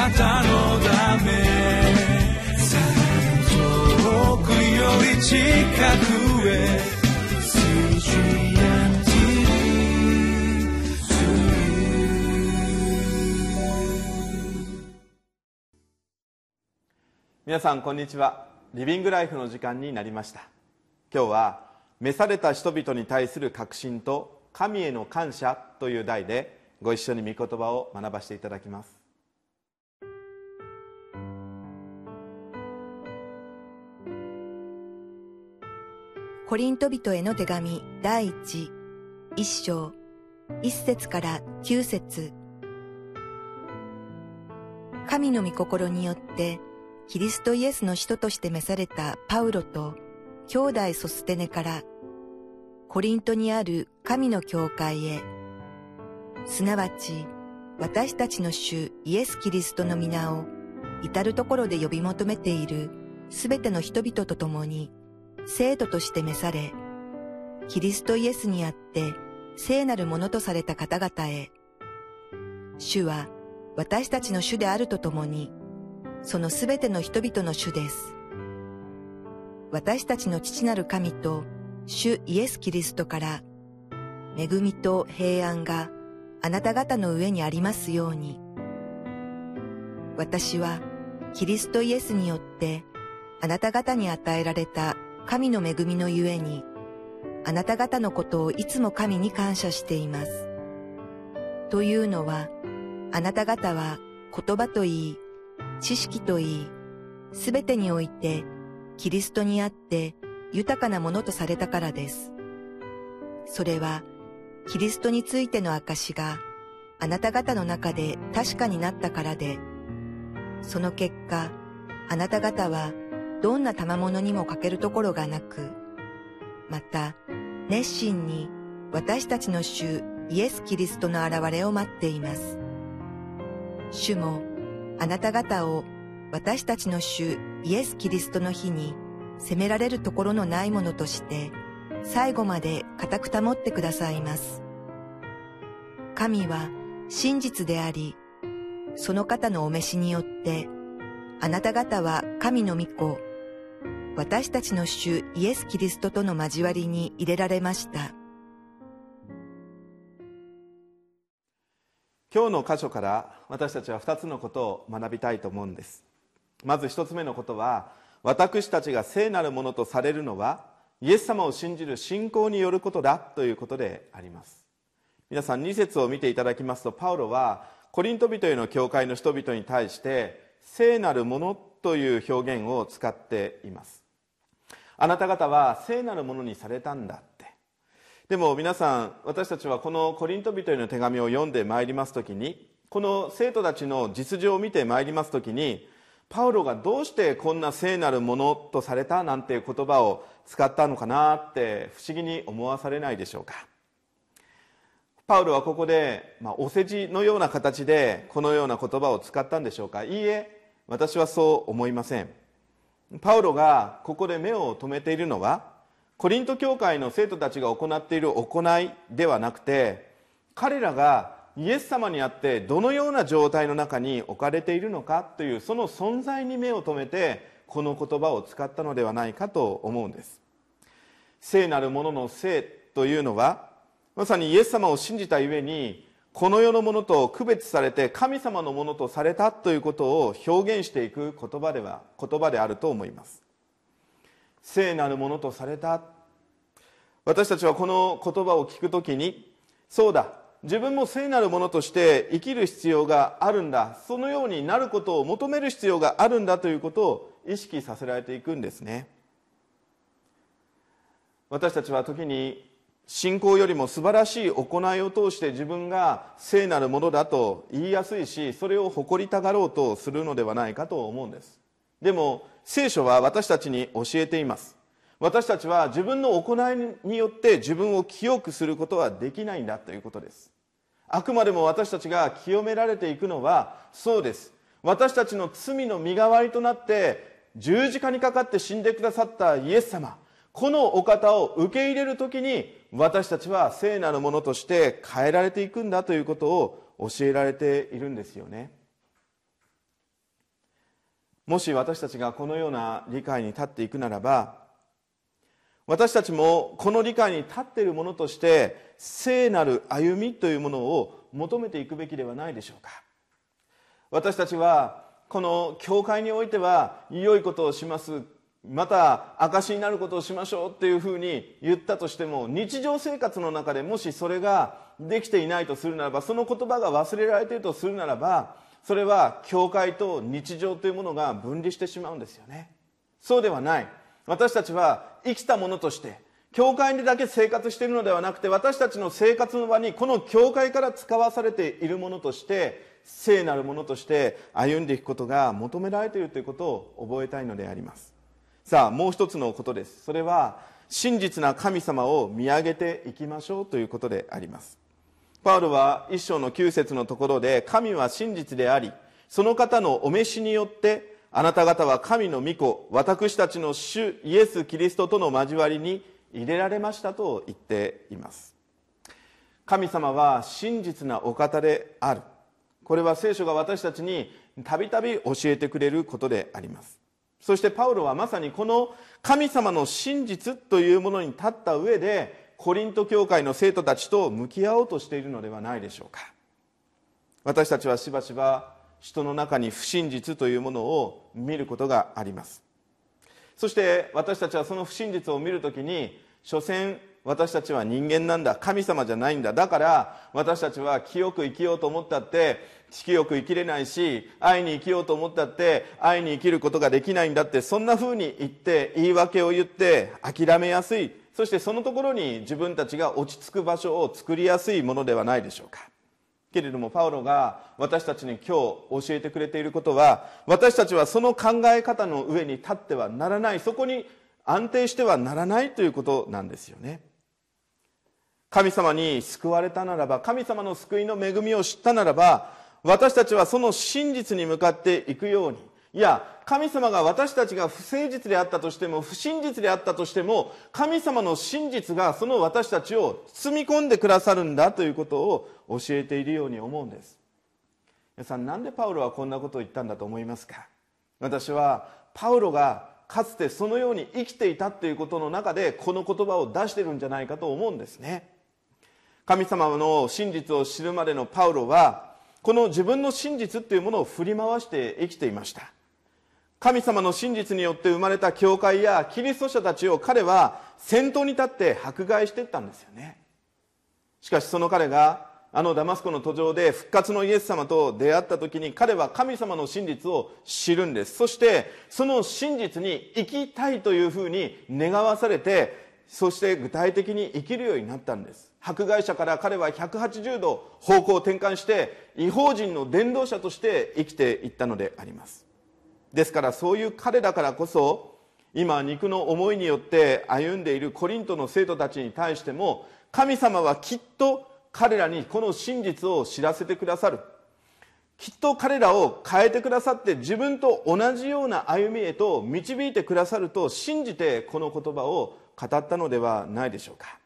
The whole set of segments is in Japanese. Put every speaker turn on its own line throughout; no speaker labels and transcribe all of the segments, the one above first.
なたのため遠くより近くへ
皆さんこんにちは。リビングライフの時間になりました。今日は召された人々に対する確信と神への感謝という題でご一緒に御言葉を学ばせていただきます。
コリント人への手紙第一一章一節から九節。神の御心によってキリストイエスの使徒として召されたパウロと兄弟ソステネからコリントにある神の教会へ。すなわち私たちの主イエス・キリストの皆を至るところで呼び求めているすべての人々と共に生徒として召されキリストイエスにあって聖なるものとされた方々へ主は私たちの主であるとともにそのすべての人々の主です。私たちの父なる神と主イエス・キリストから恵みと平安があなた方の上にありますように。私はキリストイエスによってあなた方に与えられた神の恵みのゆえにあなた方のことをいつも神に感謝しています。というのはあなた方は言葉といい知識といい、すべてにおいて、キリストにあって豊かなものとされたからです。それは、キリストについての証があなた方の中で確かになったからで、その結果、あなた方はどんな賜物にも欠けるところがなく、また、熱心に私たちの主イエス・キリストの現れを待っています。主もあなた方を私たちの主イエス・キリストの日に責められるところのないものとして最後まで固く保ってくださいます。神は真実であり、その方のお召しによって、あなた方は神の御子、私たちの主イエス・キリストとの交わりに入れられました。
今日の箇所から私たちは2つのことを学びたいと思うんです。まず1つ目のことは私たちが聖なるものとされるのはイエス様を信じる信仰によることだということであります。皆さん2節を見ていただきますとパウロはコリント人への教会の人々に対して聖なるものという表現を使っています。あなた方は聖なるものにされたんだって。でも皆さん私たちはこのコリント人への手紙を読んでまいります時にこの生徒たちの実情を見てまいります時にパウロがどうしてこんな聖なるものとされたなんていう言葉を使ったのかなって不思議に思わされないでしょうか。パウロはここで、まあ、お世辞のような形でこのような言葉を使ったんでしょうか。いいえ私はそう思いません。パウロがここで目を留めているのはコリント教会の生徒たちが行っている行いではなくて彼らがイエス様にあってどのような状態の中に置かれているのかというその存在に目を留めてこの言葉を使ったのではないかと思うんです。聖なるものの聖というのはまさにイエス様を信じたゆえにこの世のものと区別されて神様のものとされたということを表現していく言葉では言葉であると思います。聖なるものとされた。私たちはこの言葉を聞くときにそうだ自分も聖なるものとして生きる必要があるんだ。そのようになることを求める必要があるんだということを意識させられていくんですね。私たちは時に信仰よりも素晴らしい行いを通して自分が聖なるものだと言いやすいしそれを誇りたがろうとするのではないかと思うんです。でも聖書は私たちに教えています。私たちは自分の行いによって自分を清くすることはできないんだということです。あくまでも私たちが清められていくのはそうです。私たちの罪の身代わりとなって十字架にかかって死んでくださったイエス様。このお方を受け入れる時に私たちは聖なるものとして変えられていくんだということを教えられているんですよね。もし私たちがこのような理解に立っていくならば私たちもこの理解に立っているものとして聖なる歩みというものを求めていくべきではないでしょうか。私たちはこの教会においては良いことをします。また証になることをしましょうっていうふうに言ったとしても日常生活の中でもしそれができていないとするならばその言葉が忘れられているとするならばそれは教会と日常というものが分離してしまうんですよね。そうではない。私たちは生きたものとして教会にだけ生活しているのではなくて私たちの生活の場にこの教会から使わされているものとして聖なるものとして歩んでいくことが求められているということを覚えたいのであります。さあもう一つのことです。それは真実な神様を見上げていきましょうということであります。パウロは一章の9節のところで神は真実でありその方のお召しによってあなた方は神の御子私たちの主イエス・キリストとの交わりに入れられましたと言っています。神様は真実なお方である。これは聖書が私たちにたびたび教えてくれることであります。そしてパウロはまさにこの神様の真実というものに立った上でコリント教会の生徒たちと向き合おうとしているのではないでしょうか。私たちはしばしば人の中に不真実というものを見ることがあります。そして私たちはその不真実を見るときに所詮私たちは人間なんだ。神様じゃないんだ。だから私たちは清く生きようと思ったって清く生きれないし愛に生きようと思ったって愛に生きることができないんだってそんな風に言って言い訳を言って諦めやすい。そしてそのところに自分たちが落ち着く場所を作りやすいものではないでしょうか。けれどもパウロが私たちに今日教えてくれていることは私たちはその考え方の上に立ってはならない。そこに安定してはならないということなんですよね。神様に救われたならば神様の救いの恵みを知ったならば私たちはその真実に向かっていくように。いや神様が私たちが不誠実であったとしても不真実であったとしても神様の真実がその私たちを包み込んでくださるんだということを教えているように思うんです。皆さんなんでパウロはこんなことを言ったんだと思いますか？私はパウロがかつてそのように生きていたということの中でこの言葉を出してるんじゃないかと思うんですね。神様の真実を知るまでのパウロはこの自分の真実っていうものを振り回して生きていました。神様の真実によって生まれた教会やキリスト者たちを彼は先頭に立って迫害していったんですよね。しかしその彼があのダマスコの途上で復活のイエス様と出会った時に彼は神様の真実を知るんです。そしてその真実に生きたいというふうに願わされてそして具体的に生きるようになったんです。迫害者から彼は180度方向を転換して違法人の伝道者として生きていったのであります。ですからそういう彼だからこそ今肉の思いによって歩んでいるコリントの生徒たちに対しても神様はきっと彼らにこの真実を知らせてくださる。きっと彼らを変えてくださって自分と同じような歩みへと導いてくださると信じてこの言葉を語ったのではないでしょうか。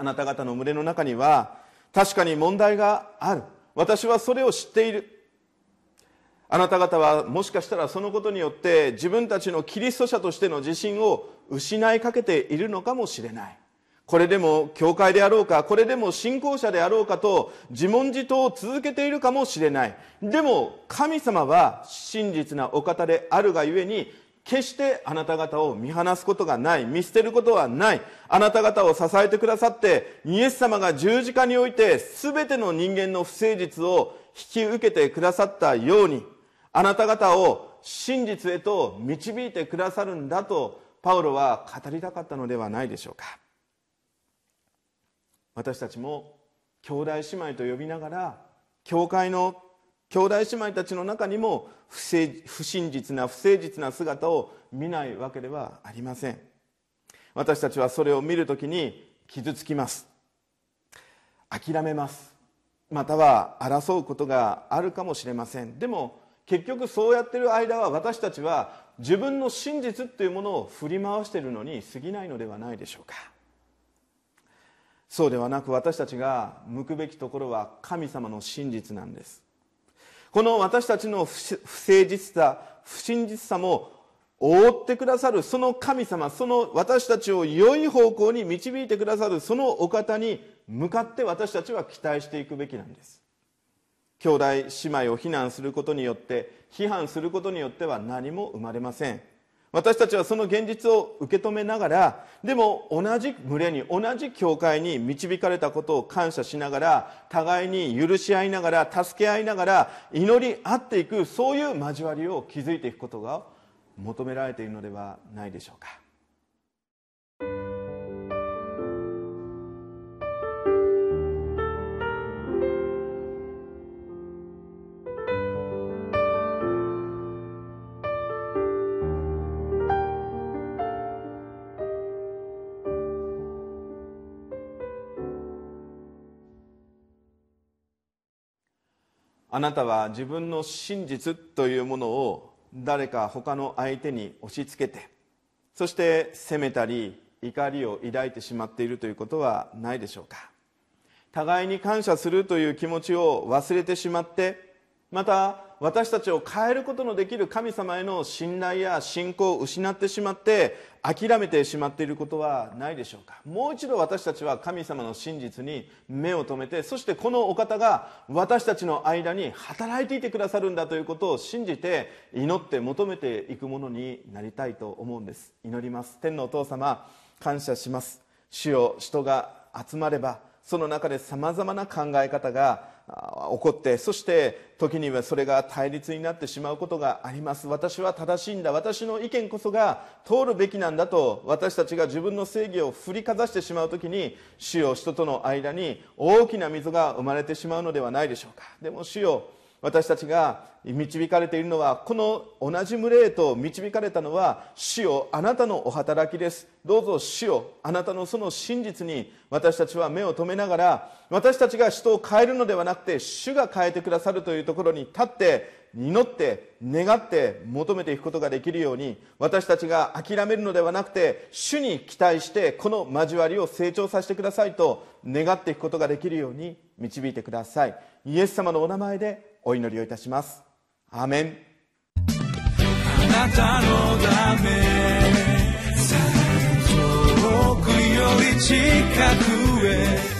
あなた方の群れの中には確かに問題がある。私はそれを知っている。あなた方はもしかしたらそのことによって自分たちのキリスト者としての自信を失いかけているのかもしれない。これでも教会であろうかこれでも信仰者であろうかと自問自答を続けているかもしれない。でも神様は真実なお方であるがゆえに決してあなた方を見放すことがない見捨てることはない。あなた方を支えてくださってイエス様が十字架において全ての人間の不誠実を引き受けてくださったようにあなた方を真実へと導いてくださるんだとパウロは語りたかったのではないでしょうか。私たちも兄弟姉妹と呼びながら教会の兄弟姉妹たちの中にも不不真実な不誠実な姿を見ないわけではありません。私たちはそれを見るときに傷つきます。諦めます。または争うことがあるかもしれません。でも結局そうやってる間は私たちは自分の真実っていうものを振り回しているのに過ぎないのではないでしょうか。そうではなく私たちが向くべきところは神様の真実なんです。この私たちの不誠実さ不真実さも覆ってくださるその神様その私たちを良い方向に導いてくださるそのお方に向かって私たちは期待していくべきなんです。兄弟姉妹を非難することによって批判することによっては何も生まれません。私たちはその現実を受け止めながらでも同じ群れに同じ教会に導かれたことを感謝しながら互いに許し合いながら助け合いながら祈り合っていくそういう交わりを築いていくことが求められているのではないでしょうか。あなたは自分の真実というものを誰か他の相手に押し付けてそして責めたり怒りを抱いてしまっているということはないでしょうか。互いに感謝するという気持ちを忘れてしまってまた私たちを変えることのできる神様への信頼や信仰を失ってしまって諦めてしまっていることはないでしょうか。もう一度私たちは神様の真実に目を留めてそしてこのお方が私たちの間に働いていてくださるんだということを信じて祈って求めていくものになりたいと思うんです。祈ります。天のお父様感謝します。主よ人が集まればその中でさまざまな考え方が起こってそして時にはそれが対立になってしまうことがあります。私は正しいんだ。私の意見こそが通るべきなんだと私たちが自分の正義を振りかざしてしまう時に主よ人との間に大きな溝が生まれてしまうのではないでしょうか。でも主よ私たちが導かれているのはこの同じ群れへと導かれたのは主よあなたのお働きです。どうぞ主よあなたのその真実に私たちは目を留めながら私たちが人を変えるのではなくて主が変えてくださるというところに立って祈って願って求めていくことができるように私たちが諦めるのではなくて主に期待してこの交わりを成長させてくださいと願っていくことができるように導いてください。イエス様のお名前でお祈りをいたします。アーメン。
あなたのため遠くより近くへ。